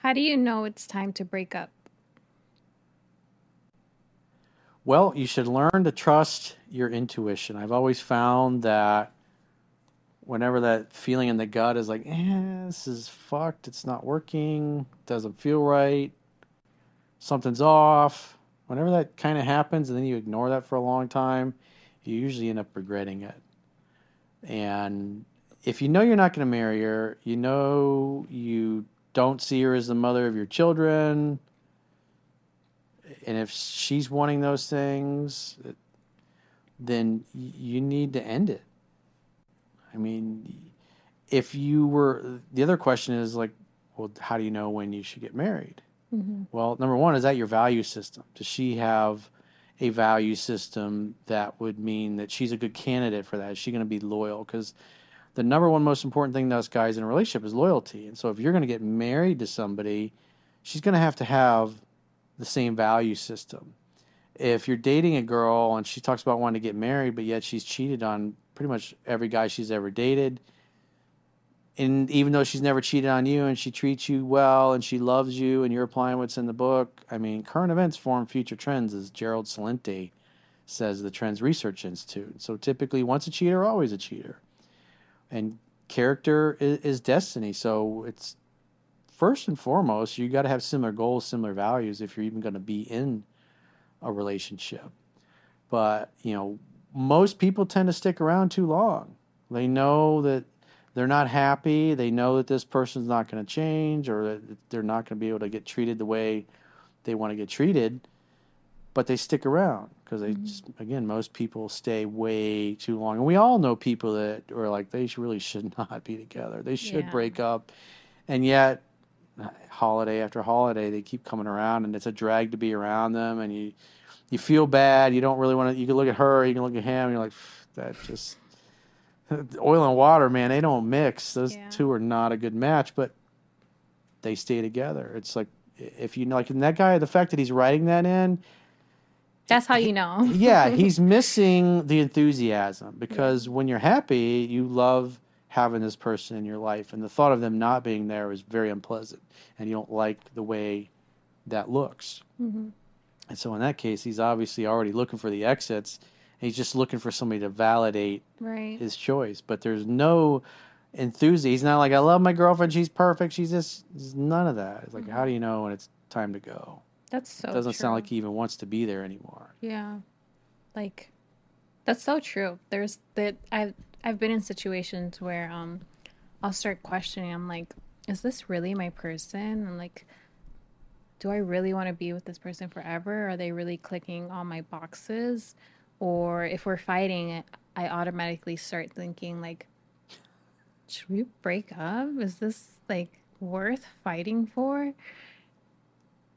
How do you know it's time to break up? Well, you should learn to trust your intuition. I've always found that whenever that feeling in the gut is like, eh, this is fucked, it's not working, doesn't feel right, something's off, whenever that kind of happens and then you ignore that for a long time, you usually end up regretting it. And if you know you're not going to marry her, you know you don't see her as the mother of your children, and if she's wanting those things, then you need to end it. I mean, if you were, the other question is like, well, how do you know when you should get married? Mm-hmm. Well, number one, is that your value system? Does she have a value system that would mean that she's a good candidate for that? Is she going to be loyal? Because the number one most important thing to us guys in a relationship is loyalty. And so if you're going to get married to somebody, she's going to have to have the same value system. If you're dating a girl and she talks about wanting to get married, but yet she's cheated on pretty much every guy she's ever dated, and even though she's never cheated on you and she treats you well and she loves you and you're applying what's in the book, I mean, current events form future trends, as Gerald Celente says, the Trends Research Institute. So typically, once a cheater, always a cheater and character is, is destiny. So it's first and foremost, you got to have similar goals, similar values if you're even going to be in a relationship. But, you know, most people tend to stick around too long. They know that they're not happy. They know that this person's not going to change or that they're not going to be able to get treated the way they want to get treated, but they stick around because they mm-hmm. just, again most people stay way too long. And we all know people that are like they really should not be together. They should yeah. break up. And yet holiday after holiday they keep coming around and it's a drag to be around them and you you feel bad. You don't really want to you can look at her you can look at him and you're like that just oil and water man they don't mix. Those yeah. two are not a good match. But they stay together. It's like if you know like that guy the fact that he's writing that in that's how you know. yeah, he's missing the enthusiasm because when you're happy, you love having this person in your life, and the thought of them not being there is very unpleasant, and you don't like the way that looks. Mm-hmm. And so, in that case, he's obviously already looking for the exits. he's just looking for somebody to validate right. his choice, but there's no enthusiasm. He's not like, "I love my girlfriend; she's perfect." She's just none of that. It's like, mm-hmm. how do you know when it's time to go? That's so. Doesn't true. sound like he even wants to be there anymore. Yeah, like that's so true. There's that I've I've been in situations where um I'll start questioning. I'm like, is this really my person? And like, do I really want to be with this person forever? Are they really clicking all my boxes? Or if we're fighting, I automatically start thinking like, should we break up? Is this like worth fighting for?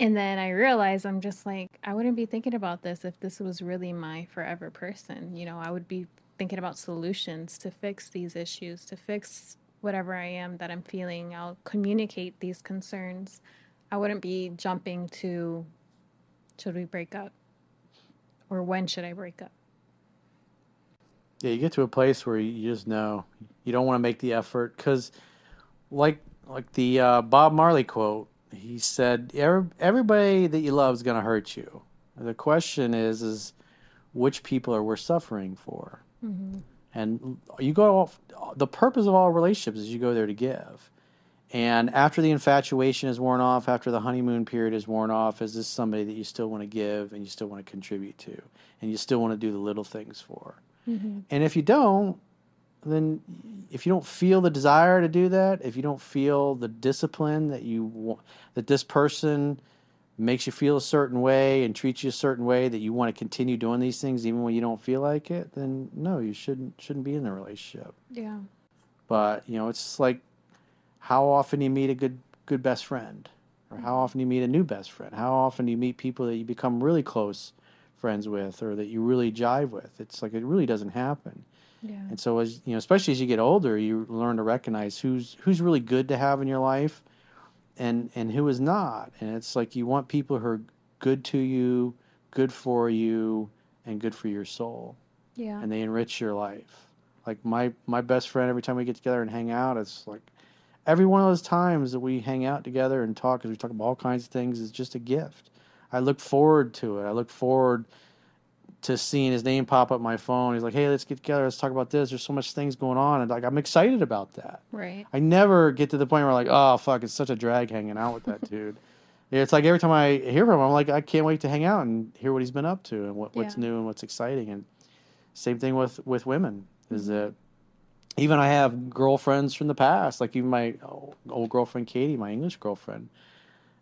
And then I realized I'm just like, I wouldn't be thinking about this if this was really my forever person. You know, I would be thinking about solutions to fix these issues, to fix whatever I am that I'm feeling. I'll communicate these concerns. I wouldn't be jumping to, should we break up? Or when should I break up? Yeah, you get to a place where you just know you don't want to make the effort because, like, like the uh, Bob Marley quote, he said, "Everybody that you love is going to hurt you. The question is, is which people are worth suffering for?" Mm-hmm. And you go off. The purpose of all relationships is you go there to give. And after the infatuation is worn off, after the honeymoon period is worn off, is this somebody that you still want to give and you still want to contribute to, and you still want to do the little things for? Mm-hmm. And if you don't, then if you don't feel the desire to do that, if you don't feel the discipline that you want, that this person makes you feel a certain way and treats you a certain way that you want to continue doing these things even when you don't feel like it, then no, you shouldn't shouldn't be in the relationship. Yeah. But you know, it's like how often you meet a good good best friend? Or how mm-hmm. often do you meet a new best friend? How often do you meet people that you become really close friends with or that you really jive with? It's like it really doesn't happen. Yeah. And so as you know, especially as you get older, you learn to recognize who's who's really good to have in your life and and who is not. And it's like you want people who are good to you, good for you, and good for your soul. Yeah. And they enrich your life. Like my my best friend every time we get together and hang out, it's like every one of those times that we hang out together and talk, because we talk about all kinds of things, is just a gift. I look forward to it. I look forward to seeing his name pop up my phone. He's like, "Hey, let's get together. Let's talk about this. There's so much things going on," and like I'm excited about that. right. I never get to the point where like, "Oh fuck, it's such a drag hanging out with that dude." It's like every time I hear from him, I'm like, I can't wait to hang out and hear what he's been up to and what, what's Yeah. new and what's exciting. And same thing with with women is Mm-hmm. that even I have girlfriends from the past, like even my old girlfriend Katie, my English girlfriend.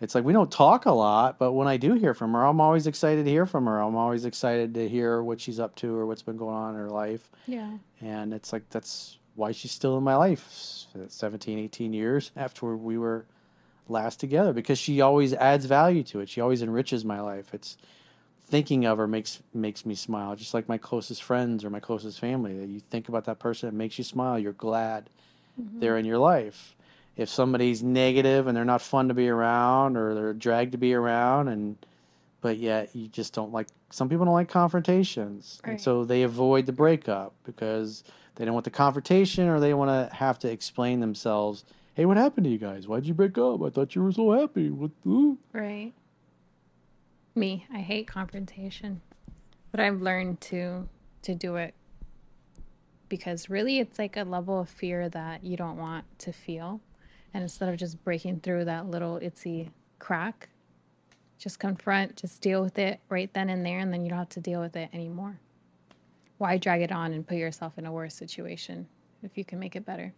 It's like we don't talk a lot, but when I do hear from her, I'm always excited to hear from her. I'm always excited to hear what she's up to or what's been going on in her life. Yeah. And it's like that's why she's still in my life 17, 18 years after we were last together because she always adds value to it. She always enriches my life. It's thinking of her makes makes me smile, just like my closest friends or my closest family. That you think about that person, it makes you smile. You're glad mm-hmm. they're in your life. If somebody's negative and they're not fun to be around or they're a drag to be around and but yet you just don't like some people don't like confrontations. And so they avoid the breakup because they don't want the confrontation or they want to have to explain themselves. Hey, what happened to you guys? Why'd you break up? I thought you were so happy. What? Ooh. Right. Me, I hate confrontation, but I've learned to to do it because really it's like a level of fear that you don't want to feel. And instead of just breaking through that little itsy crack, just confront, just deal with it right then and there, and then you don't have to deal with it anymore. Why drag it on and put yourself in a worse situation if you can make it better?